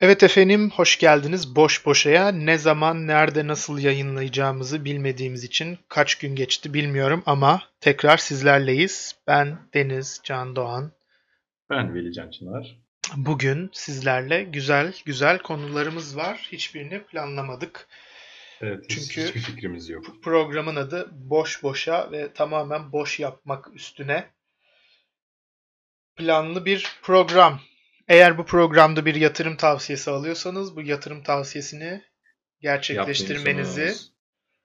Evet efendim, hoş geldiniz Boş Boşa'ya. Ne zaman, nerede, nasıl yayınlayacağımızı bilmediğimiz için kaç gün geçti bilmiyorum ama tekrar sizlerleyiz. Ben Deniz Can Doğan. Ben Veli Can Çınar. Bugün sizlerle güzel güzel konularımız var. Hiçbirini planlamadık. Evet, Çünkü hiçbir fikrimiz yok. Programın adı Boş Boşa ve tamamen boş yapmak üstüne planlı bir program. Eğer bu programda bir yatırım tavsiyesi alıyorsanız bu yatırım tavsiyesini gerçekleştirmenizi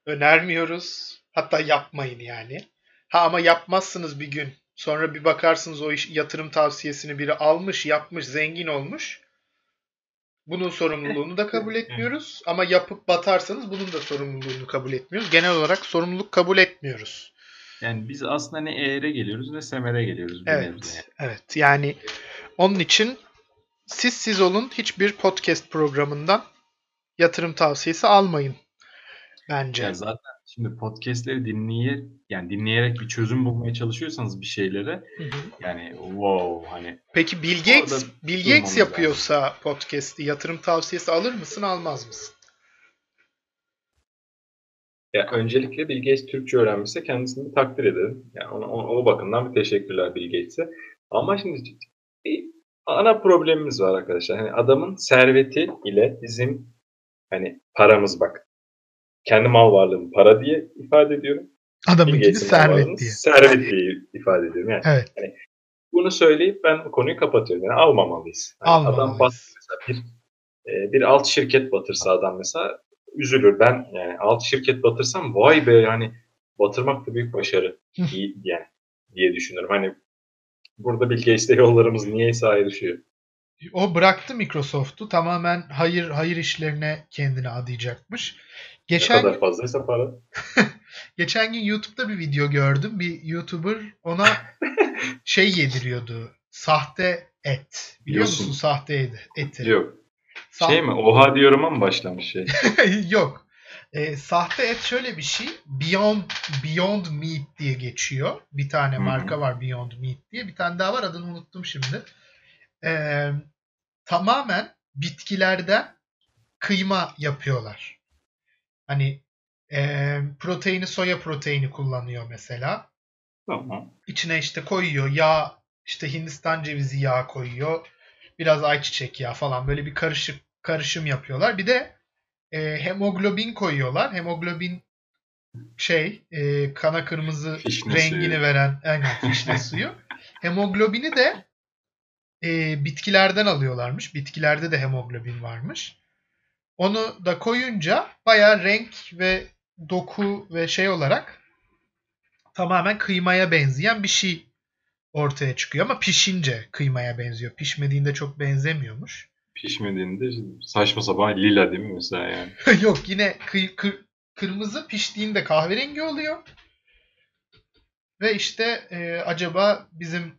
önermiyoruz. Hatta yapmayın yani. Ha ama yapmazsınız bir gün. Sonra bir bakarsınız o iş, yatırım tavsiyesini biri almış, yapmış, zengin olmuş. Bunun sorumluluğunu da kabul etmiyoruz. Ama yapıp batarsanız bunun da sorumluluğunu kabul etmiyoruz. Genel olarak sorumluluk kabul etmiyoruz. Yani biz aslında ne eğre geliyoruz ne semere geliyoruz. Evet, evet. Yani onun için siz siz olun hiçbir podcast programından yatırım tavsiyesi almayın bence. Ya zaten şimdi podcastleri dinleye yani dinleyerek bir çözüm bulmaya çalışıyorsanız bir şeylere hı hı. yani wow hani Peki Bill Gates Bill Gates yapıyorsa lazım. podcast'i yatırım tavsiyesi alır mısın almaz mısın? Ya öncelikle Bill Gates Türkçe öğrenmişse kendisini takdir ederim. Yani ona, o, o bakımdan bir teşekkürler Bill Gates'e. Ama şimdi ana problemimiz var arkadaşlar. Hani adamın serveti ile bizim hani paramız bak. Kendi mal varlığımı para diye ifade ediyorum. Adamınkini servet diye. Servet diye ifade ediyorum. Yani, evet. Hani bunu söyleyip ben o konuyu kapatıyorum. Yani almamalıyız. Yani almamalıyız. Adam bat, mesela bir, e, bir alt şirket batırsa adam mesela üzülür. Ben yani alt şirket batırsam vay be yani batırmak da büyük başarı. İyi, yani diye düşünüyorum. Hani Burada Bill Gates'le yollarımız niyeyse ayrışıyor. O bıraktı Microsoft'u tamamen hayır hayır işlerine kendini adayacakmış. Geçen ne kadar fazlaysa para. Geçen gün YouTube'da bir video gördüm. Bir YouTuber ona şey yediriyordu. Sahte et. Biliyor Diyorsun. musun sahte eti? eti. Yok. Sahte... Şey mi? Oha diyorum'a mı başlamış şey? Yok. E, sahte et şöyle bir şey. Beyond Beyond Meat diye geçiyor. Bir tane Hı-hı. marka var Beyond Meat diye. Bir tane daha var adını unuttum şimdi. E, tamamen bitkilerden kıyma yapıyorlar. Hani e, proteini soya proteini kullanıyor mesela. Tamam. İçine işte koyuyor yağ işte Hindistan cevizi yağı koyuyor. Biraz ayçiçek yağı falan böyle bir karışık karışım yapıyorlar. Bir de e, hemoglobin koyuyorlar. Hemoglobin şey e, kana kırmızı fişne rengini suyu. veren aynen fişne suyu. Hemoglobini de e, bitkilerden alıyorlarmış. Bitkilerde de hemoglobin varmış. Onu da koyunca baya renk ve doku ve şey olarak tamamen kıymaya benzeyen bir şey ortaya çıkıyor. Ama pişince kıymaya benziyor. Pişmediğinde çok benzemiyormuş pişmediğinde saçma sapan lila değil mi mesela yani? Yok yine kı- kı- kırmızı piştiğinde kahverengi oluyor. Ve işte e, acaba bizim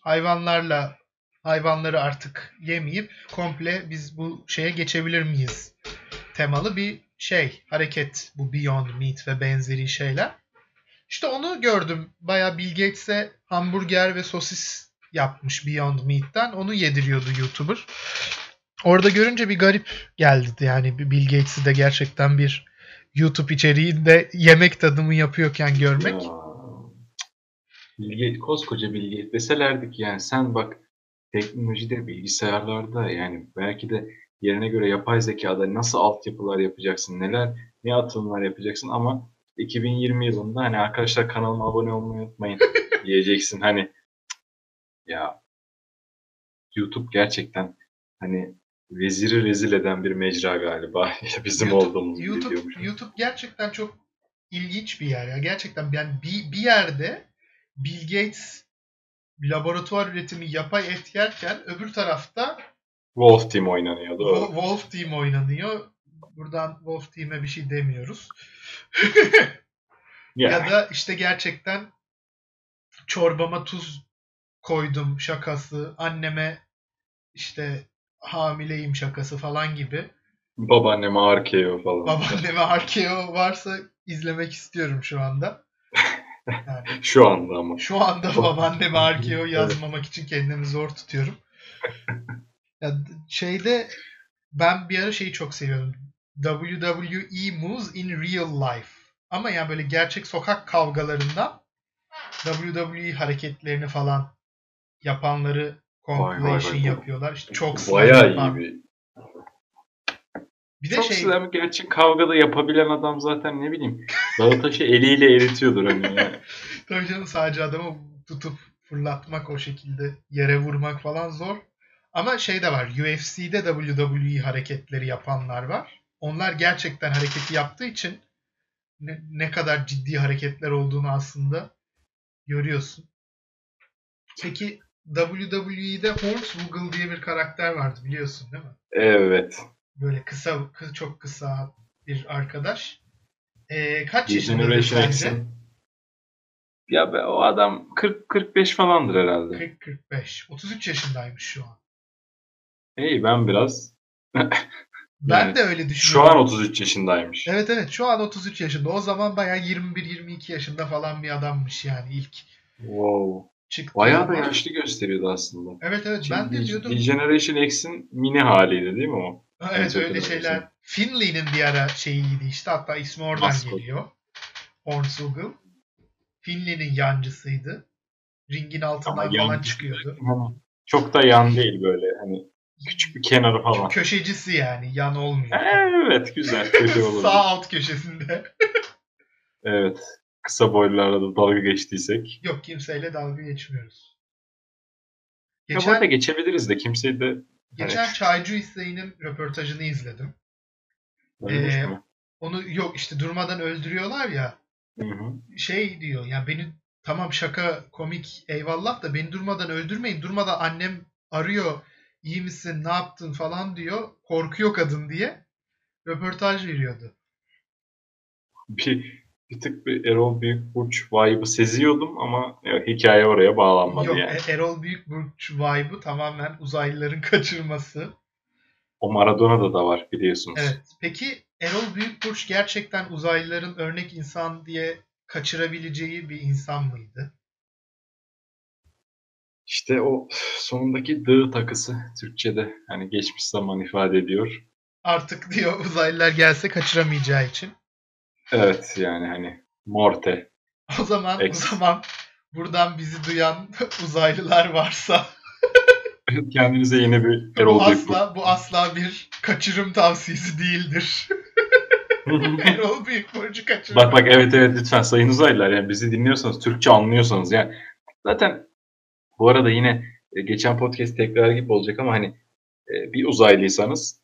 hayvanlarla hayvanları artık yemeyip komple biz bu şeye geçebilir miyiz? Temalı bir şey, hareket bu Beyond Meat ve benzeri şeyler. İşte onu gördüm. Baya Bill Gates'e hamburger ve sosis yapmış Beyond Meat'ten. Onu yediriyordu YouTuber orada görünce bir garip geldi. Yani Bill Gates'i de gerçekten bir YouTube içeriğinde yemek tadımı yapıyorken görmek. Ya. Bill Gates, koskoca Bill Gates deselerdik yani sen bak teknolojide, bilgisayarlarda yani belki de yerine göre yapay zekada nasıl altyapılar yapacaksın, neler, ne atılımlar yapacaksın ama 2020 yılında hani arkadaşlar kanalıma abone olmayı unutmayın diyeceksin hani ya YouTube gerçekten hani veziri rezil eden bir mecra galiba. Bizim YouTube, olduğumuz YouTube, YouTube gerçekten çok ilginç bir yer ya. Gerçekten yani bir, bir yerde Bill Gates laboratuvar üretimi yapay et yerken öbür tarafta Wolf Team oynanıyor. Doğru. Wolf Team oynanıyor. Buradan Wolf Team'e bir şey demiyoruz. yeah. Ya da işte gerçekten çorbama tuz koydum şakası. Anneme işte hamileyim şakası falan gibi. Babaanneme Arkeo falan. Babaanneme Arkeo varsa izlemek istiyorum şu anda. Yani, şu anda ama. Şu anda babaanneme Arkeo yazmamak için kendimi zor tutuyorum. Ya şeyde ben bir ara şeyi çok seviyordum. WWE moves in real life. Ama yani böyle gerçek sokak kavgalarında WWE hareketlerini falan yapanları compilation vay. yapıyorlar. İşte çok slam Bayağı yapan. iyi bir. Bir de Çok şey slam gerçek kavgada yapabilen adam zaten ne bileyim. Dağı taşı eliyle eritiyordur hani ya. tabii canım sadece adamı tutup fırlatmak o şekilde yere vurmak falan zor. Ama şey de var. UFC'de WWE hareketleri yapanlar var. Onlar gerçekten hareketi yaptığı için ne, ne kadar ciddi hareketler olduğunu aslında görüyorsun. Peki WWE'de Hornswoggle diye bir karakter vardı biliyorsun değil mi? Evet. Böyle kısa, kı- çok kısa bir arkadaş. Ee, kaç Generation sence? Ya be, o adam 40-45 falandır herhalde. 40-45. 33 yaşındaymış şu an. İyi ben biraz. Ben Yani de öyle Şu düşünüyorum. an 33 yaşındaymış. Evet evet şu an 33 yaşında. O zaman bayağı 21-22 yaşında falan bir adammış yani ilk Wow. Çıktı. Bayağı da yaşlı gösteriyordu aslında. Evet evet Şimdi ben de diyordum. Degeneration X'in mini haliydi değil mi o? Ha, evet öyle şeyler. şey. Finley'nin bir ara şeyiydi işte. Hatta ismi oradan Maskot. geliyor. Hornswoggle. Finley'nin yancısıydı. Ringin altından Ama falan çıkıyordu. Hani çok da yan değil böyle. Hani küçük bir kenarı falan. Köşecisi yani yan olmuyor. Evet güzel. Kötü olur. Sağ alt köşesinde. Evet. Kısa boylularla da dalga geçtiysek. Yok kimseyle dalga geçmiyoruz. Ya Geçen, arada geçebiliriz de kimseyi de geçen Çaycı Hüseyin'in röportajını izledim. Ölmüş Ee? Onu yok işte durmadan öldürüyorlar ya. Hı hı. Şey diyor ya beni tamam şaka komik eyvallah da beni durmadan öldürmeyin. Durmadan annem arıyor iyi misin ne yaptın falan diyor. Korkuyor kadın diye. Röportaj veriyordu. Bir, bir tık bir Erol Büyükburç vibe'ı seziyordum ama ya, hikaye oraya bağlanmadı Yok yani. E- Erol Büyükburç vibe'ı tamamen uzaylıların kaçırması. O Maradona'da da var biliyorsunuz. Evet. Peki Erol Büyükburç gerçekten uzaylıların örnek insan diye kaçırabileceği bir insan mıydı? İşte o sonundaki dı takısı Türkçe'de hani geçmiş zaman ifade ediyor. Artık diyor uzaylılar gelse kaçıramayacağı için. Evet yani hani Morte. O zaman Ex. o zaman buradan bizi duyan uzaylılar varsa Kendinize yeni bir bu Erol Büyükburç. asla bu asla bir kaçırım tavsiyesi değildir. Erol Büyükburç'u kaçırma. bak bak evet evet lütfen sayın uzaylılar yani bizi dinliyorsanız Türkçe anlıyorsanız yani zaten bu arada yine e, geçen podcast tekrar gibi olacak ama hani e, bir uzaylıysanız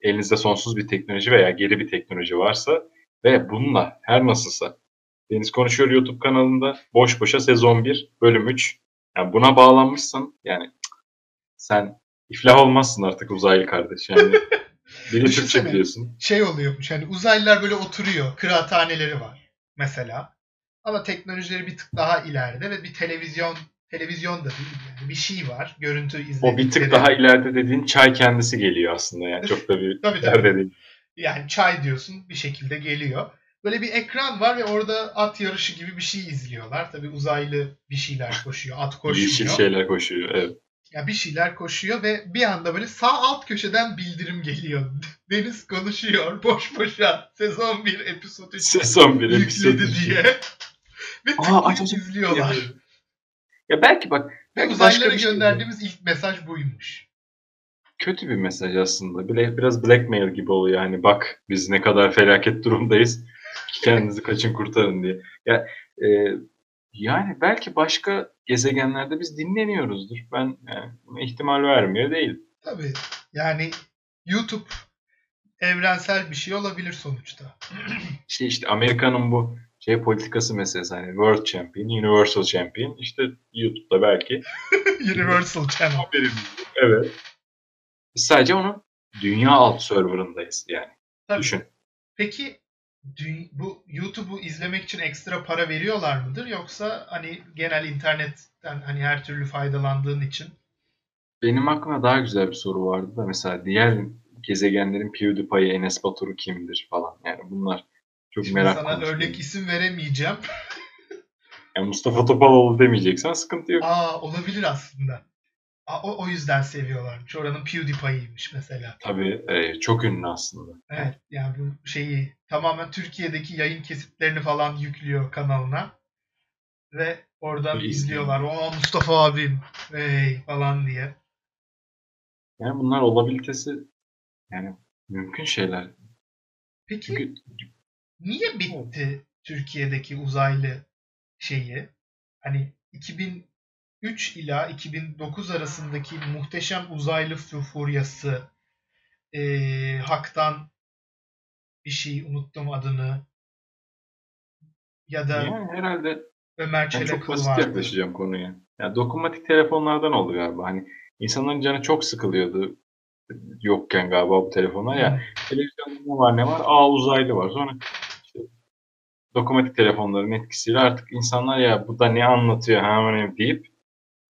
elinizde sonsuz bir teknoloji veya geri bir teknoloji varsa ve bununla her nasılsa Deniz Konuşuyor YouTube kanalında boş boşa sezon 1 bölüm 3 yani buna bağlanmışsan yani sen iflah olmazsın artık uzaylı kardeş yani. Bir de Türkçe biliyorsun. şey oluyormuş hani uzaylılar böyle oturuyor. Kıraathaneleri var mesela. Ama teknolojileri bir tık daha ileride ve bir televizyon televizyon da değil yani bir şey var. Görüntü izledikleri. O bir tık daha ileride dediğin çay kendisi geliyor aslında yani çok da bir Tabii, tabii. değil. Yani çay diyorsun bir şekilde geliyor. Böyle bir ekran var ve orada at yarışı gibi bir şey izliyorlar. Tabii uzaylı bir şeyler koşuyor. At koşmuyor. Yeşil şeyler koşuyor. Evet. Ya bir şeyler koşuyor ve bir anda böyle sağ alt köşeden bildirim geliyor. Deniz konuşuyor boş boşa sezon 1 episod 3 Sezon bir episod yükledi üç. diye. Ve Aa, izliyorlar. Ya belki bak Ve uzaylılara şey. gönderdiğimiz ilk mesaj buymuş. Kötü bir mesaj aslında. Bile, biraz blackmail gibi oluyor. Yani bak biz ne kadar felaket durumdayız. Kendinizi kaçın kurtarın diye. Ya e, yani belki başka gezegenlerde biz dinleniyoruzdur. Ben yani, buna ihtimal vermiyor değil. Tabii yani YouTube evrensel bir şey olabilir sonuçta. İşte işte Amerika'nın bu şey politikası meselesi hani World Champion, Universal Champion işte YouTube'da belki Universal Channel. haberimiz. Evet. Biz sadece onun dünya alt serverındayız yani. Tabii. Düşün. Peki bu YouTube'u izlemek için ekstra para veriyorlar mıdır yoksa hani genel internetten hani her türlü faydalandığın için Benim aklıma daha güzel bir soru vardı da mesela diğer gezegenlerin PewDiePie, Enes Batur'u kimdir falan. Yani bunlar çok Şimdi merak sana örnek isim veremeyeceğim. Yani Mustafa Topaloğlu demeyeceksen sıkıntı yok. Aa olabilir aslında. O, o yüzden seviyorlarmış. Oranın PewDiePie'ymiş mesela. Tabii e, çok ünlü aslında. Evet yani bu şeyi tamamen Türkiye'deki yayın kesitlerini falan yüklüyor kanalına. Ve oradan Ve izliyorlar. O Mustafa abim hey falan diye. Yani bunlar olabilitesi yani mümkün şeyler. Peki Çünkü niye bitti Türkiye'deki uzaylı şeyi? Hani 2003 ila 2009 arasındaki muhteşem uzaylı fu- furyası eee, Hak'tan bir şey unuttum adını ya da yani herhalde Ömer ben çok Çelakıl basit vardı. yaklaşacağım konuya. Ya dokunmatik telefonlardan oldu galiba. Hani insanların canı çok sıkılıyordu yokken galiba bu telefonlar. Ya Hmm. televizyonda ne var ne var? Aa uzaylı var. Sonra işte dokunmatik telefonların etkisiyle artık insanlar ya bu da ne anlatıyor hemen deyip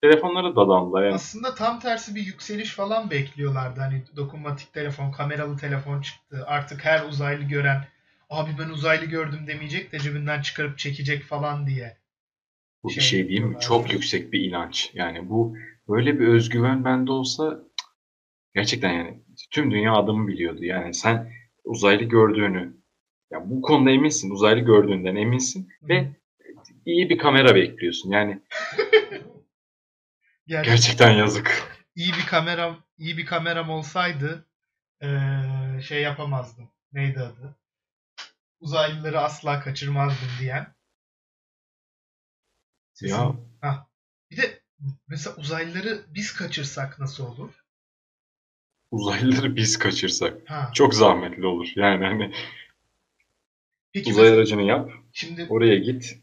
telefonlara dadandılar. Yani Aslında tam tersi bir yükseliş falan bekliyorlardı. Hani dokunmatik telefon, kameralı telefon çıktı. Artık her uzaylı gören abi ben uzaylı gördüm demeyecek de cebinden çıkarıp çekecek falan diye. bu bir Şey şey değil mi? Çok yüksek bir inanç. Yani bu böyle bir özgüven bende olsa gerçekten yani tüm dünya adımı biliyordu. Yani sen uzaylı gördüğünü ya bu konuda eminsin. Uzaylı gördüğünden eminsin ve iyi bir kamera bekliyorsun. Yani Gerçi gerçekten yazık. iyi bir kameram, iyi bir kameram olsaydı eee, şey yapamazdım. Neydi adı? Uzaylıları asla kaçırmazdım diyen. Sesin- Ya Hah. Bir de mesela uzaylıları biz kaçırsak nasıl olur? uzaylıları biz kaçırsak Ha. çok zahmetli olur. Yani hani Peki uzay mesela aracını yap, şimdi oraya git.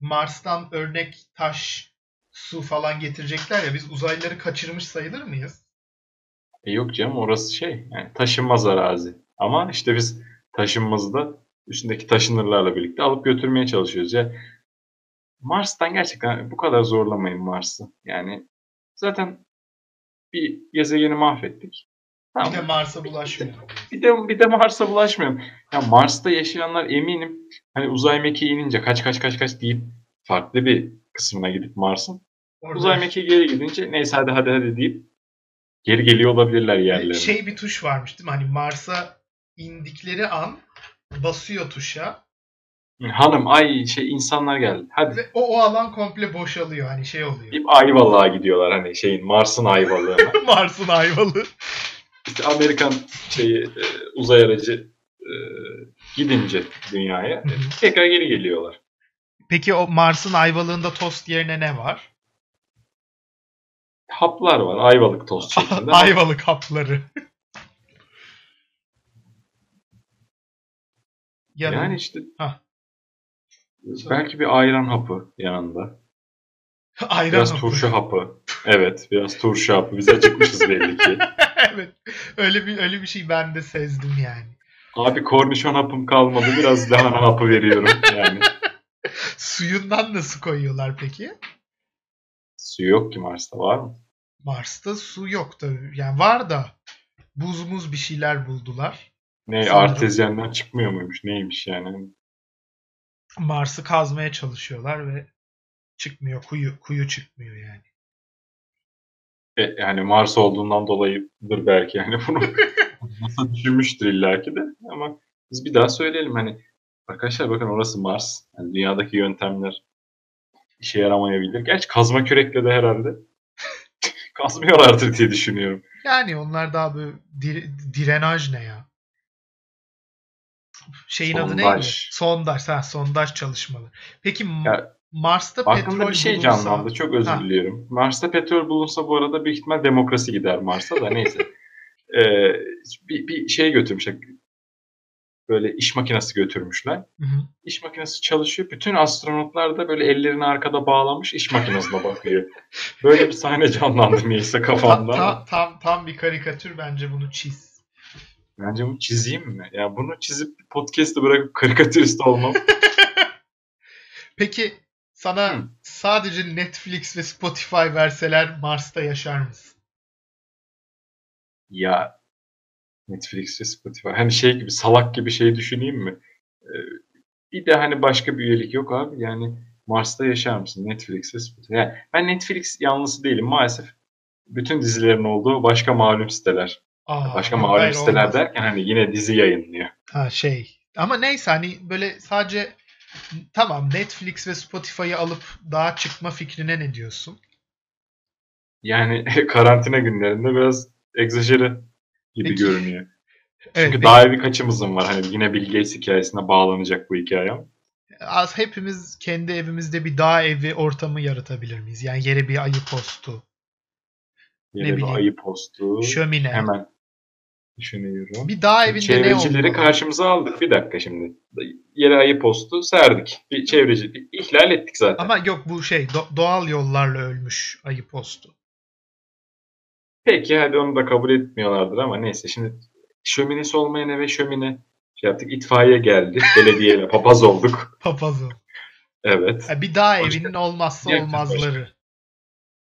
Mars'tan örnek taş, su falan getirecekler ya biz uzaylıları kaçırmış sayılır mıyız? E yok canım orası şey yani taşınmaz arazi. Ama işte biz taşınmazda üstündeki taşınırlarla birlikte alıp götürmeye çalışıyoruz. Ya Mars'tan gerçekten bu kadar zorlamayın Mars'ı. Yani zaten bir gezegeni mahvettik. Tamam. Bir de Mars'a bulaşmıyor. Bir de bir de Mars'a bulaşmayalım. Ya Mars'ta yaşayanlar eminim hani uzay mekiği inince kaç kaç kaç kaç deyip farklı bir kısmına gidip Mars'ın Orada uzay mekiği geri gidince neyse hadi hadi hadi deyip geri geliyor olabilirler yerlerine. şey bir tuş varmış değil mi? Hani Mars'a indikleri an basıyor tuşa Hanım ay şey insanlar geldi. Hadi ve o, o alan komple boşalıyor. Hani şey oluyor. deyip Ayvalık'a gidiyorlar hani şeyin Mars'ın Ayvalık'ına. Mars'ın ayvalı. İşte Amerikan şeyi e, uzay aracı e, gidince dünyaya tekrar geri geliyorlar. Peki o Mars'ın ayvalığında tost yerine ne var? Haplar var Ayvalık tost şeklinde. Ayvalık hapları. Yanı- Yani işte Hah. belki bir ayran hapı yanında. ayran Biraz hapı. turşu hapı. Evet, biraz turşu hapı. Biz acıkmışız belli ki. evet. Öyle bir öyle bir şey ben de sezdim yani. Abi kornişon hapım kalmadı. Biraz lahana hapı veriyorum yani. Suyundan nasıl koyuyorlar peki? Su yok ki Mars'ta var mı? Mars'ta su yok tabii. Yani var da buz muz bir şeyler buldular. Ne Sanırım. artezyenden çıkmıyor muymuş? Neymiş yani? Mars'ı kazmaya çalışıyorlar ve çıkmıyor. Kuyu kuyu çıkmıyor yani. E, yani Mars olduğundan dolayıdır belki yani bunu nasıl düşünmüştür illaki de ama biz bir daha söyleyelim hani arkadaşlar bakın orası Mars. Yani dünyadaki yöntemler işe yaramayabilir. Gerçi kazma kürekle de herhalde kazmıyorlardır diye düşünüyorum. Yani onlar daha böyle dir- direnaj ne ya? Şeyin adı neydi? Sondaj. Sondaj. Ha, sondaj çalışmaları. Peki Ya, Mars'ta petrol bir şey bulunsa- canlandı. Çok özür Ha. diliyorum. Mars'ta petrol bulunsa bu arada büyük ihtimal demokrasi gider Mars'a da neyse. Ee, bir, bir şey götürmüşler. Böyle iş makinesi götürmüşler. Hı hı. İş makinesi çalışıyor. Bütün astronotlar da böyle ellerini arkada bağlamış iş makinesine bakıyor. Böyle bir sahne canlandı neyse kafamda. ta- tam tam bir karikatür bence bunu çiz. Bence bunu çizeyim mi? Ya bunu çizip podcast'ı bırakıp karikatürist olmam. Peki sana Hı. sadece Netflix ve Spotify verseler Mars'ta yaşar mısın? ya Netflix ve Spotify. Hani şey gibi salak gibi şey düşüneyim mi? Ee, bir de hani başka bir üyelik yok abi. Yani Mars'ta yaşar mısın? Netflix ve Spotify. Yani ben Netflix yanlısı değilim maalesef. bütün dizilerin olduğu başka malum siteler. Aa, Başka malum hayır, siteler olmaz. derken hani yine dizi yayınlıyor. Ha şey. Ama neyse hani böyle sadece tamam Netflix ve Spotify'ı alıp daha çıkma fikrine ne diyorsun? Yani karantina günlerinde biraz egzajere gibi Peki. görünüyor. Evet, Çünkü be- daha iyi bir kaçımızın var. Hani yine Bill Gates hikayesine bağlanacak bu hikaye ama. az hepimiz kendi evimizde bir dağ evi ortamı yaratabilir miyiz? Yani yere bir ayı postu, Yine Ne bir bileyim. ayı postu. şömine. Hemen düşünüyorum. Bir dağ evinde ne Çevrecileri olmalı? karşımıza aldık. Bir dakika şimdi. Yere ayı postu serdik. Bir çevreci ihlal ettik zaten. Ama yok bu şey do- doğal yollarla ölmüş ayı postu. Peki hadi onu da kabul etmiyorlardır ama neyse şimdi şöminesi olmayan eve şömine şey yaptık. İtfaiye geldi. Belediyeyle papaz olduk. Papazı. Evet. Bir Başka- evinin olmazsa Yakın olmazları.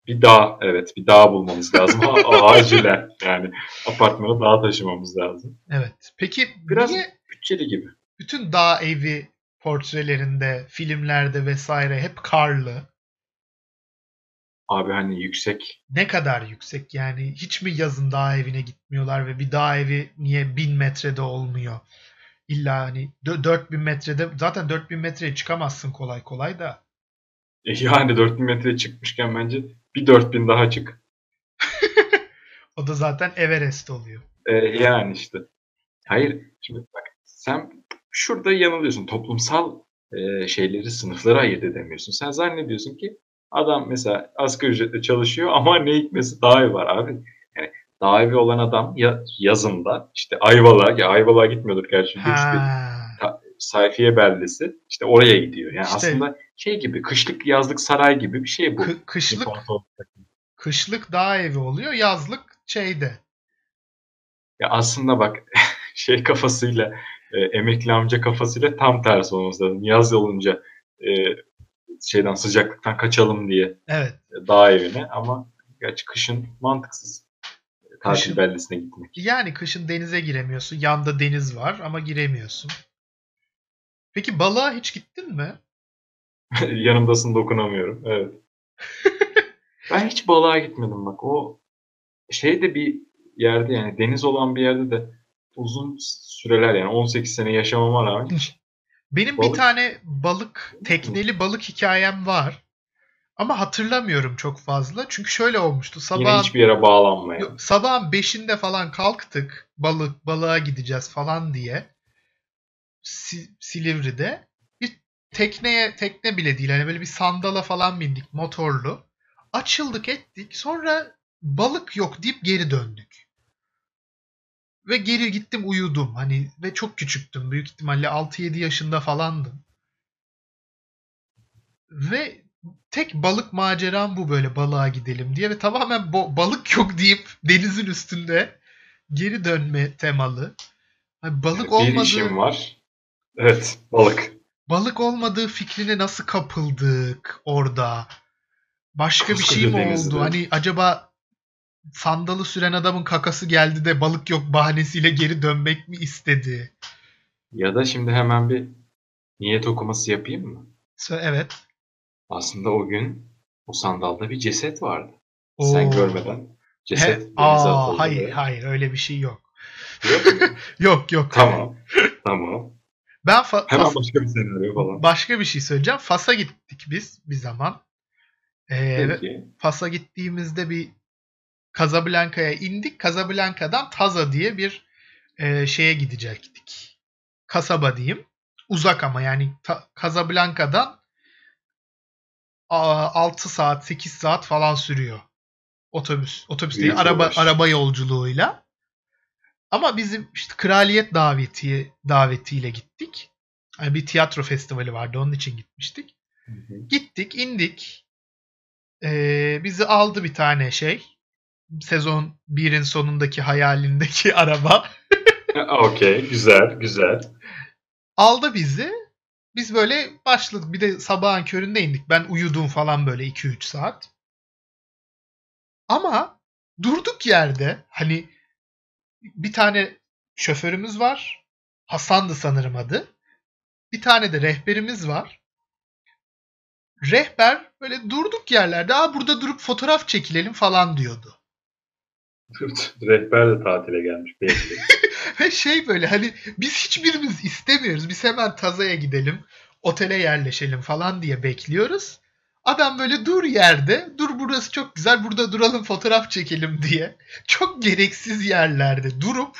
Bir dağ evet bir dağ bulmamız lazım. A- Acilen yani apartmanı dağa taşımamız lazım. Evet. Peki Biraz- niye Bütçeli gibi. bütün dağ evi portrelerinde, filmlerde vesaire hep karlı? Abi hani yüksek Ne kadar yüksek yani? Hiç mi yazın dağ evine gitmiyorlar ve bir dağ evi niye 1000 metrede olmuyor? İlla hani dö- 4000 metrede zaten 4000 metreye çıkamazsın kolay kolay da. E yani 4000 metreye çıkmışken bence bir 4000 daha çık. O da zaten Everest oluyor. E, yani işte. Hayır şimdi bak sen şurada yanılıyorsun. Toplumsal e, şeyleri sınıflara ayırt edemiyorsun. Sen zannediyorsun ki adam mesela asgari ücretle çalışıyor ama ne hikmesi dağ evi var abi. Yani dağ evi olan adam ya, yazında işte Ayvalık'a ya Ayvalık'a gitmiyordur gerçi. Ha. sayfiye beldesi işte oraya gidiyor. Yani İşte- aslında şey gibi kışlık yazlık saray gibi bir şey bu. Kı- kışlık kışlık dağ evi oluyor, yazlık şeyde. Ya aslında bak şey kafasıyla e, emekli amca kafasıyla tam tersi olması lazım. Yaz olunca e, şeyden sıcaklıktan kaçalım diye Evet. e, dağ evine ama gerçi kışın mantıksız e, tatil Kışın- beldesine gitmek. Yani kışın denize giremiyorsun. Yanda deniz var ama giremiyorsun. Peki balığa hiç gittin mi? Yanımdasın dokunamıyorum. Evet. ben hiç balığa gitmedim bak. O şey de bir yerde yani deniz olan bir yerde de uzun süreler yani 18 sene yaşamama rağmen hiç Benim bir Balık- tane balık, tekneli balık hikayem var. Ama hatırlamıyorum çok fazla. Çünkü şöyle olmuştu. yine Sabahın, hiçbir yere bağlanmayan. Sabahın 5'inde falan kalktık. Balık balığa gideceğiz falan diye. Si- Silivri'de. Bir tekneye, tekne bile değil. Hani böyle bir sandala falan bindik motorlu. Açıldık ettik. Sonra balık yok deyip geri döndük. Ve geri gittim uyudum. Hani ve çok küçüktüm. Büyük ihtimalle 6-7 yaşında falandım. Ve tek balık maceram bu böyle balığa gidelim diye ve tamamen balık yok deyip denizin üstünde geri dönme temalı. Hani balık bir olmadığı işim var. Evet, balık. balık olmadığı fikrine nasıl kapıldık orada? Başka bir şey Koskoca mi denizde. oldu? Hani acaba sandalı süren adamın kakası geldi de balık yok bahanesiyle geri dönmek mi istedi? Ya da şimdi hemen bir niyet okuması yapayım mı? Evet. Aslında o gün o sandalda bir ceset vardı. Sen Oo. görmeden ceset He, aa, atıldı. hayır hayır öyle bir şey yok. Yok? Yok yok. tamam. Tamam. Ben fa- Hemen Fas- başka bir senaryo falan. başka bir şey söyleyeceğim. Fas'a gittik biz bir zaman. Ee, Peki. Fas'a gittiğimizde bir Casablanca'ya indik. Casablanca'dan Taza diye bir e, şeye gidecektik. Kasaba diyeyim. Uzak ama yani Ta- Casablanca'dan a, 6 saat 8 saat falan sürüyor. Otobüs. Otobüs değil Büyük araba uğraş. araba yolculuğuyla. Ama bizim işte kraliyet daveti davetiyle gittik. Yani bir tiyatro festivali vardı onun için gitmiştik. Hı hı. Gittik, indik. Ee, bizi aldı bir tane şey. Sezon 1'in sonundaki hayalindeki araba. Okey. Güzel. Güzel. Aldı bizi. Biz böyle başladık. Bir de sabahın köründe indik. Ben uyudum falan böyle 2-3 saat. Ama durduk yerde hani bir tane şoförümüz var. Hasan'dı sanırım adı. Bir tane de rehberimiz var. Rehber böyle durduk yerlerde Aa, burada durup fotoğraf çekilelim falan diyordu. Rehber de tatile gelmiş belki. Ve şey böyle hani biz hiçbirimiz istemiyoruz. Biz hemen Taza'ya gidelim. Otele yerleşelim falan diye bekliyoruz. Adam böyle dur yerde. Dur burası çok güzel. Burada duralım fotoğraf çekelim diye. Çok gereksiz yerlerde durup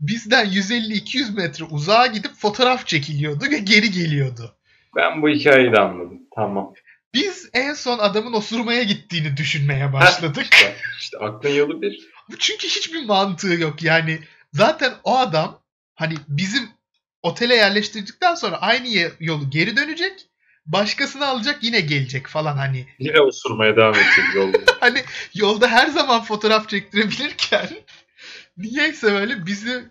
bizden 150-200 metre uzağa gidip fotoğraf çekiliyordu ve geri geliyordu. Ben bu hikayeyi de anladım. Tamam. Biz en son adamın osurmaya gittiğini düşünmeye başladık. İşte, işte aklın yolu bir. Çünkü hiçbir mantığı yok. Yani zaten o adam hani bizim otele yerleştirdikten sonra aynı yolu geri dönecek. Başkasını alacak yine gelecek falan hani. Yine osurmaya devam edecek yolda. hani yolda her zaman fotoğraf çektirebilirken niyeyse böyle bizi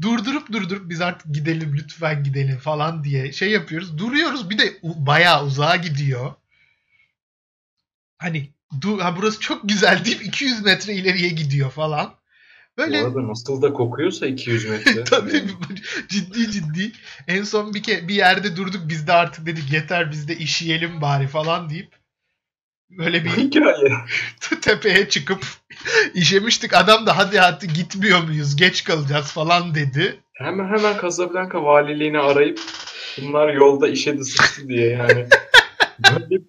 durdurup durdurup biz artık gidelim lütfen gidelim falan diye şey yapıyoruz. Duruyoruz bir de bayağı uzağa gidiyor. Hani du ha burası çok güzel deyip 200 metre ileriye gidiyor falan. Böyle... Bu arada nasıl da kokuyorsa 200 metre. Tabii ciddi ciddi. En son bir ke bir yerde durduk biz de artık dedik yeter biz de işeyelim bari falan deyip böyle bir hikaye. tepeye çıkıp işemiştik. Adam da hadi hadi gitmiyor muyuz geç kalacağız falan dedi. Hemen hemen Casablanca valiliğini arayıp bunlar yolda işe sıçtı diye yani. Böyle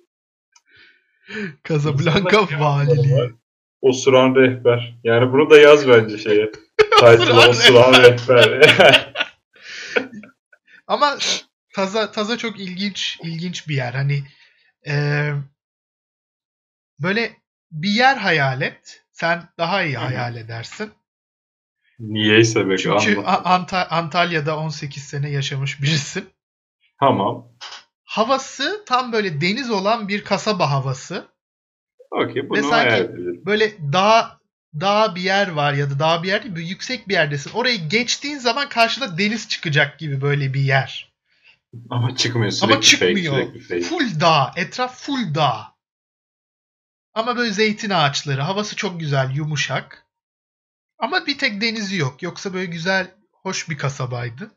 Casablanca valiliği. Osuran rehber. Yani bunu da yaz bence şeye. Title'a osuran rehber. Ama Taza Taza çok ilginç ilginç bir yer. Hani e, böyle bir yer hayal et. Sen daha iyi hayal edersin. Niyeyse be Çünkü Ant Antalya'da 18 sene yaşamış birisin. Tamam. Havası tam böyle deniz olan bir kasaba havası. Okey bunu Ve sanki böyle dağ dağ bir yer var ya da dağ bir yer değil, böyle yüksek bir yerdesin. Orayı geçtiğin zaman karşına deniz çıkacak gibi böyle bir yer. Ama çıkmıyor sürekli Ama çıkmıyor. Fake, sürekli fake. Full dağ. Etraf full dağ. Ama böyle zeytin ağaçları. Havası çok güzel, yumuşak. Ama bir tek denizi yok. Yoksa böyle güzel, hoş bir kasabaydı.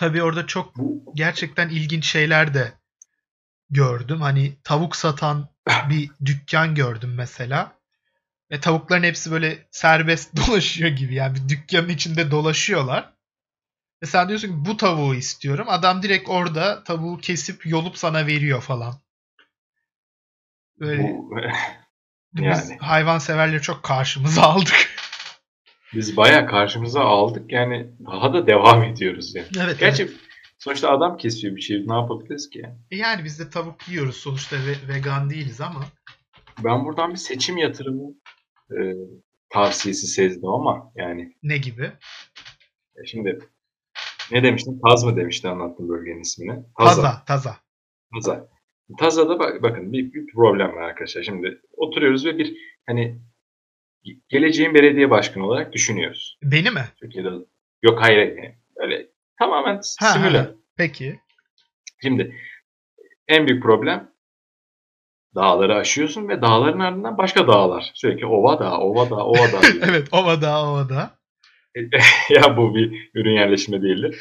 Tabii orada çok gerçekten ilginç şeyler de gördüm. Hani tavuk satan bir dükkan gördüm mesela. Ve tavukların hepsi böyle serbest dolaşıyor gibi. Yani bir dükkanın içinde dolaşıyorlar. Ve sen diyorsun ki bu tavuğu istiyorum. Adam direkt orada tavuğu kesip yolup sana veriyor falan. Böyle bu, yani. biz hayvan severleri çok karşımıza aldık. Biz baya karşımıza aldık. Yani daha da devam ediyoruz yani. Evet. Gerçi evet. sonuçta adam kesiyor bir şey. Ne yapabiliriz ki yani? E yani biz de tavuk yiyoruz. Sonuçta ve, vegan değiliz ama. Ben buradan bir seçim yatırımı e, tavsiyesi sezdim ama yani. Ne gibi? E şimdi ne demiştin? Taz mı demişti anlattım bölgenin ismini? Taza. Taza. Taza. Taza'da bak, bakın bir, bir problem var arkadaşlar. Şimdi oturuyoruz ve bir hani geleceğin belediye başkanı olarak düşünüyoruz. Beni mi? Türkiye'de yok hayır öyle tamamen ha, simüle. Ha, peki. Şimdi en büyük problem dağları aşıyorsun ve dağların ardından başka dağlar. Sürekli ova dağ, ova dağ, ova dağ. evet, ova dağ, ova dağ. ya bu bir ürün yerleşimi değildir.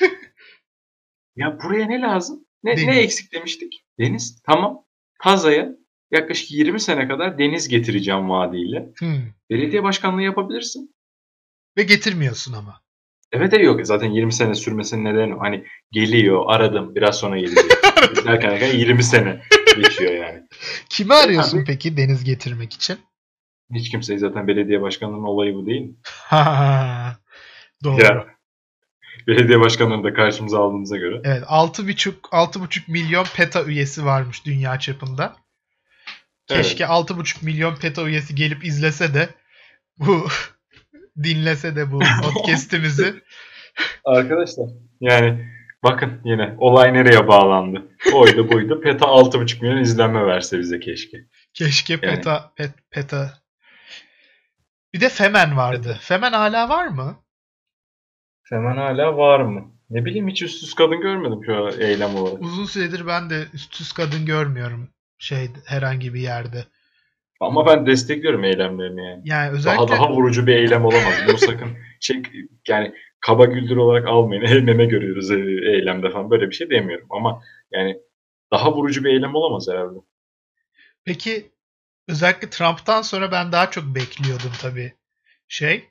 ya buraya ne lazım? Ne, ne eksik demiştik? Deniz. Tamam. Kazaya yaklaşık 20 sene kadar deniz getireceğim vaadiyle. Hmm. Belediye başkanlığı yapabilirsin. Ve getirmiyorsun ama. Evet yok. Zaten 20 sene sürmesinin nedeni hani geliyor, aradım, biraz sonra gelecek. derken, derken 20 sene geçiyor yani. Kimi arıyorsun yani, peki deniz getirmek için? Hiç kimseyi zaten belediye başkanlığının olayı bu değil mi? Doğru. Yani, belediye başkanlarını da karşımıza aldığımıza göre. Evet 6,5 6,5 milyon PETA üyesi varmış dünya çapında. Keşke evet. 6,5 milyon PETA üyesi gelip izlese de bu dinlese de bu podcast'imizi. Arkadaşlar yani bakın yine olay nereye bağlandı. Oydu buydu. PETA 6,5 milyon izlenme verse bize keşke. Keşke yani. PETA pet, PETA. Bir de Femen vardı. Femen hala var mı? Femen hala var mı? Ne bileyim hiç üstsüz kadın görmedim şu eylem olarak. Uzun süredir ben de üstsüz kadın görmüyorum şey herhangi bir yerde. Ama ben destekliyorum eylemlerini yani. Yani özellikle... Daha daha vurucu bir eylem olamaz. Bunu sakın şey yani kaba güldür olarak almayın. Elmeme görüyoruz e, eylemde falan. Böyle bir şey demiyorum. Ama yani daha vurucu bir eylem olamaz herhalde. Peki özellikle Trump'tan sonra ben daha çok bekliyordum tabii. Şey,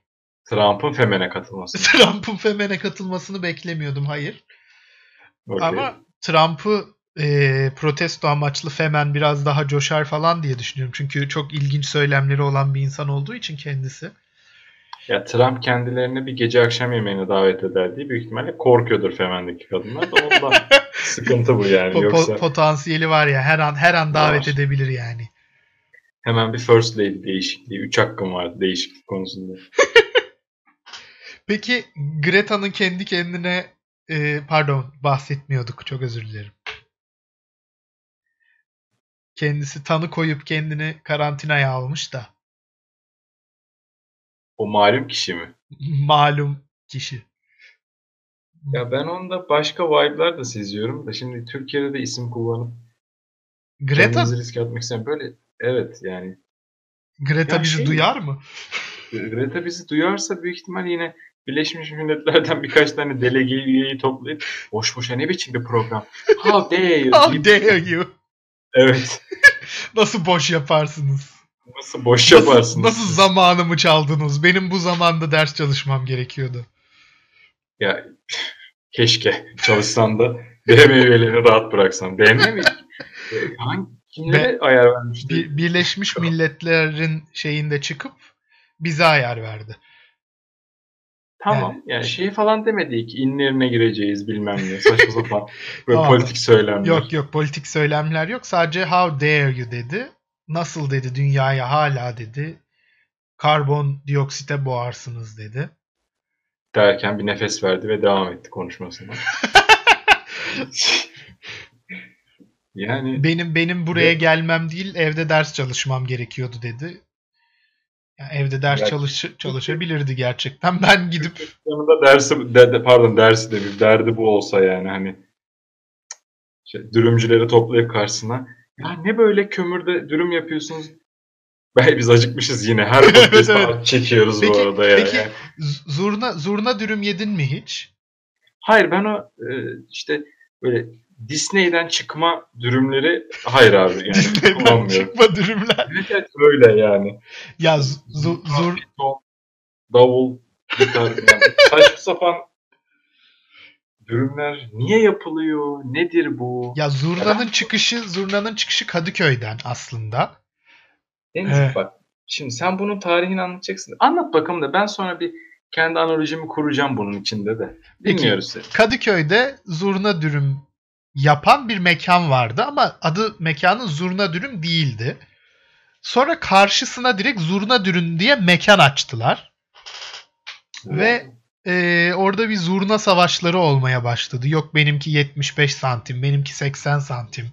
Trump'ın Femen'e katılması. Trump'ın Femen'e katılmasını beklemiyordum. Hayır. Okey. Ama Trump'ı e, protesto amaçlı Femen biraz daha coşar falan diye düşünüyorum. Çünkü çok ilginç söylemleri olan bir insan olduğu için kendisi. Ya Trump kendilerine bir gece akşam yemeğine davet eder diye büyük ihtimalle korkuyordur Femen'deki kadınlar da ondan sıkıntı bu yani. Po- po- Yoksa potansiyeli var ya her an her an davet Var. edebilir yani. hemen bir First Lady değişikliği. Üç hakkım var değişiklik konusunda. Peki Greta'nın kendi kendine e, pardon bahsetmiyorduk. Çok özür dilerim. Kendisi tanı koyup kendini karantinaya almış da O malum kişi mi? malum kişi. Ya ben onda başka vibe'lar da seziyorum da şimdi Türkiye'de de isim kullanıp Greta kendimizi riske atmak isteyen böyle evet yani Greta Ya bizi şey- duyar mı? Greta bizi duyarsa büyük ihtimal yine Birleşmiş Milletler'den birkaç tane delege üyeyi toplayıp boş boşa ne biçim bir program. How dare you? How dare you? Evet. Nasıl boş yaparsınız? Nasıl boş Nasıl, yaparsınız? nasıl zamanımı çaldınız? Benim bu zamanda ders çalışmam gerekiyordu. Ya keşke çalışsan da BM üyelerini rahat bıraksan. BM mi? Hangi kimlere ayar vermişti? Bir, Birleşmiş Milletler'in şeyinde çıkıp bize ayar verdi. Tamam. Yani- Yani, şey falan demedik. İnlerine gireceğiz bilmem ne. Saçma sapan böyle Tamam. politik söylemler. Yok yok politik söylemler yok. Sadece how dare you dedi. Nasıl dedi dünyaya hala dedi. Karbon dioksite boğarsınız dedi. Derken bir nefes verdi ve devam etti konuşmasına. yani Benim benim buraya Ve- gelmem değil evde ders çalışmam gerekiyordu dedi. Yani evde ders çalış çalışabilirdi gerçekten. Ben gidip yanında dersi de, de- pardon dersi de bir derdi bu olsa yani hani şey, dürümcüleri toplayıp karşısına ya ne böyle kömürde dürüm yapıyorsunuz? Belki biz acıkmışız yine. Her Evet, podcast'ta evet. çekiyoruz Peki- bu arada ya. peki- Yani. zurna zurna dürüm yedin mi hiç? Hayır ben o e, işte böyle Disney'den çıkma dürümleri hayır abi yani Disney'den çıkma dürümler. Evet öyle yani. Ya z- zu- zur Beton, davul, gitar yani saçma sapan dürümler niye yapılıyor? Nedir bu? ya zurnanın çıkışı zurnanın çıkışı Kadıköy'den aslında. Deniz Evet. bak şimdi sen bunun tarihini anlatacaksın. Anlat bakalım da ben sonra bir kendi analojimi kuracağım bunun içinde de. Peki. Dinliyoruz seni. Kadıköy'de zurna dürüm yapan bir mekan vardı ama adı mekanın zurna dürüm değildi. Sonra karşısına direkt zurna dürüm diye mekan açtılar. Ve Ee, orada bir zurna savaşları olmaya başladı. Yok benimki 75 santim, benimki 80 santim,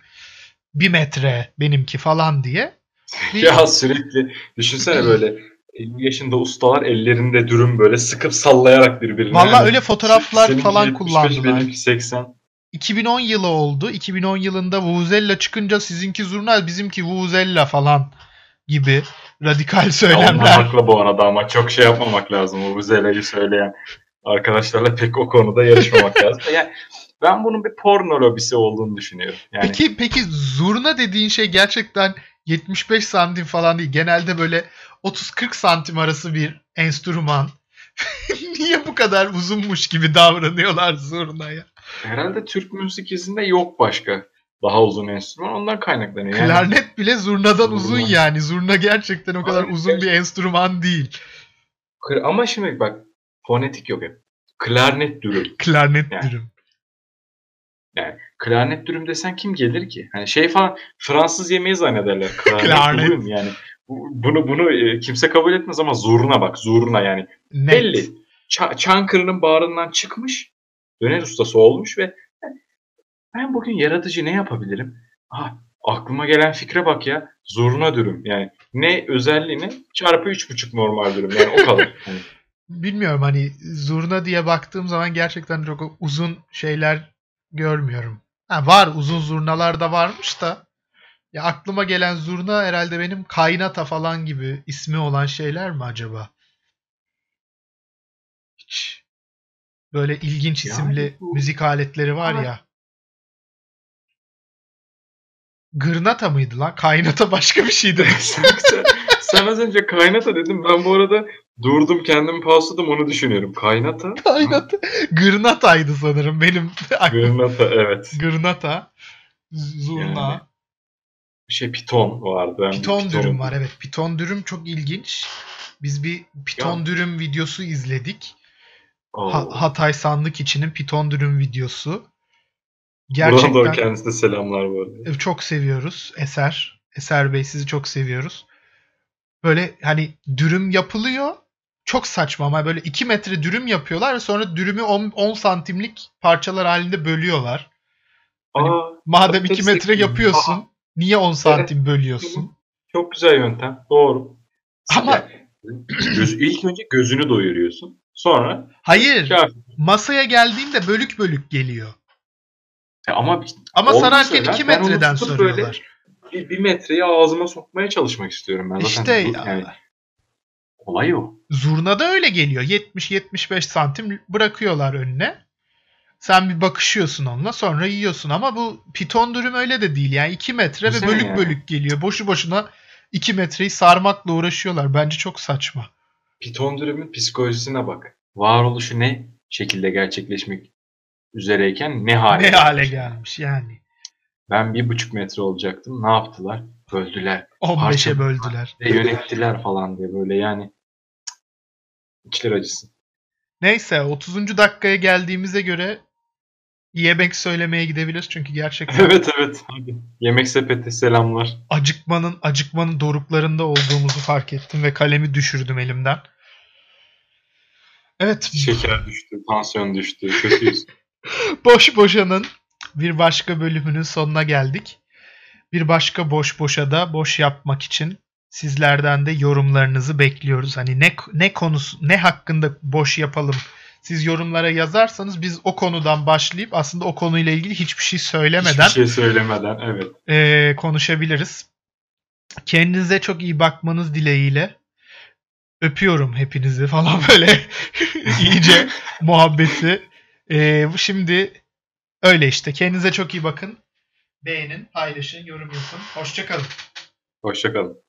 1 metre benimki falan diye. Bir- Ya sürekli düşünsene böyle 50 yaşında ustalar ellerinde dürüm böyle sıkıp sallayarak birbirine. Valla öyle fotoğraflar falan 75, kullandılar. Benimki 80. 2010 yılı oldu. 2010 yılında Vuvuzela çıkınca sizinki zurna, bizimki Vuvuzela falan gibi radikal söylemler. haklı bu arada ama çok şey yapmamak lazım. O Buzela'yı söyleyen arkadaşlarla pek o konuda yarışmamak lazım. Yani ben bunun bir porno lobisi olduğunu düşünüyorum. Yani Peki peki zurna dediğin şey gerçekten 75 santim falan değil. Genelde böyle 30-40 santim arası bir enstrüman. Niye bu kadar uzunmuş gibi davranıyorlar zurnaya? Herhalde Türk müzik izinde yok başka daha uzun enstrüman. Ondan kaynaklanıyor. Yani Klarnet bile zurnadan Zurna. uzun yani. Zurna gerçekten o kadar Aynen, uzun bir enstrüman değil. Ama şimdi bak fonetik yok hep. Klarnet dürüm. Klarnet Yani. dürüm. Klarnet dürüm desen kim gelir ki? Hani şey falan Fransız yemeği zannederler. Klarnet, Klarnet. dürüm yani. Bu- Bunu bunu e, kimse kabul etmez ama zurna bak zurna yani. Net. Belli. Ça- Çankırı'nın bağrından çıkmış. Döner ustası olmuş ve ben bugün yaratıcı ne yapabilirim? Ah, aklıma gelen fikre bak ya. Zurna dürüm. Yani ne özelliği ne? Çarpı üç buçuk normal dürüm. Yani o kadar. Hani Bilmiyorum hani zurna diye baktığım zaman gerçekten çok uzun şeyler görmüyorum. Ha, var uzun zurnalar da varmış da. Ya aklıma gelen zurna herhalde benim kaynata falan gibi ismi olan şeyler mi acaba? Hiç. Böyle ilginç Yani isimli bu- müzik aletleri var ya. Gırnata mıydı lan? Kaynata başka bir şeydi. sen, az önce kaynata dedim. Ben bu arada Durdum kendimi pausladım onu düşünüyorum. Kaynata? Kaynata. Gırnata'ydı sanırım benim. Gırnata evet. Gırnata. Zurna. Yani Şey piton vardı. Ben Piton piton- dürüm var evet. Piton dürüm çok ilginç. Biz bir piton Ya. dürüm videosu izledik. Oo. Ha- Hatay Sandık içinin piton dürüm videosu. Buradan da Gerçekten kendisine selamlar bu arada. e, çok seviyoruz Eser. Eser Bey sizi çok seviyoruz. Böyle hani dürüm yapılıyor. Çok saçma ama böyle 2 metre dürüm yapıyorlar ve sonra dürümü 10, 10 santimlik parçalar halinde bölüyorlar. Hani Aa, Madem 2 patates metre yapıyorsun niye 10 santim bölüyorsun? çok güzel yöntem. Doğru. Ama- Yani göz, ilk önce gözünü doyuruyorsun. Sonra Hayır. kafi. Masaya geldiğinde bölük bölük geliyor. E ama Ama sararken ben- 2 ben onu metreden tutup sarıyorlar. bir, bir metreyi ağzıma sokmaya çalışmak istiyorum ben. Zaten İşte bu- yani olay o. zurnada öyle geliyor. 70-75 santim bırakıyorlar önüne. Sen bir bakışıyorsun onunla sonra yiyorsun. Ama bu piton dürüm öyle de değil. Yani 2 metre ve Güzel bölük yani. bölük geliyor. Boşu boşuna 2 metreyi sarmakla uğraşıyorlar. Bence çok saçma. Piton dürümün psikolojisine bak. Varoluşu ne şekilde gerçekleşmek üzereyken ne hale ne hale gelmiş. gelmiş yani. Ben bir buçuk metre olacaktım. Ne yaptılar? Böldüler. 15'e Parça- böldüler. Ve yönettiler falan diye böyle yani. İçler acısın. Neyse 30. dakikaya geldiğimize göre yemek söylemeye gidebiliriz. Çünkü gerçekten Evet evet. Hadi. Yemek sepeti selamlar. acıkmanın acıkmanın doruklarında olduğumuzu fark ettim ve kalemi düşürdüm elimden. Evet, Şeker düştü, tansiyon düştü. Kötüyüz. Boş Boşa'nın bir başka bölümünün sonuna geldik. Bir başka Boş Boş'a da boş yapmak için sizlerden de yorumlarınızı bekliyoruz. Hani ne ne konusu ne hakkında boş yapalım siz yorumlara yazarsanız biz o konudan başlayıp aslında o konuyla ilgili hiçbir şey söylemeden Hiçbir şey söylemeden evet. e, konuşabiliriz. Kendinize çok iyi bakmanız dileğiyle öpüyorum hepinizi falan böyle iyice muhabbeti. E, bu şimdi öyle işte. Kendinize çok iyi bakın. Beğenin, paylaşın, yorum yapın. Hoşçakalın. Hoşçakalın.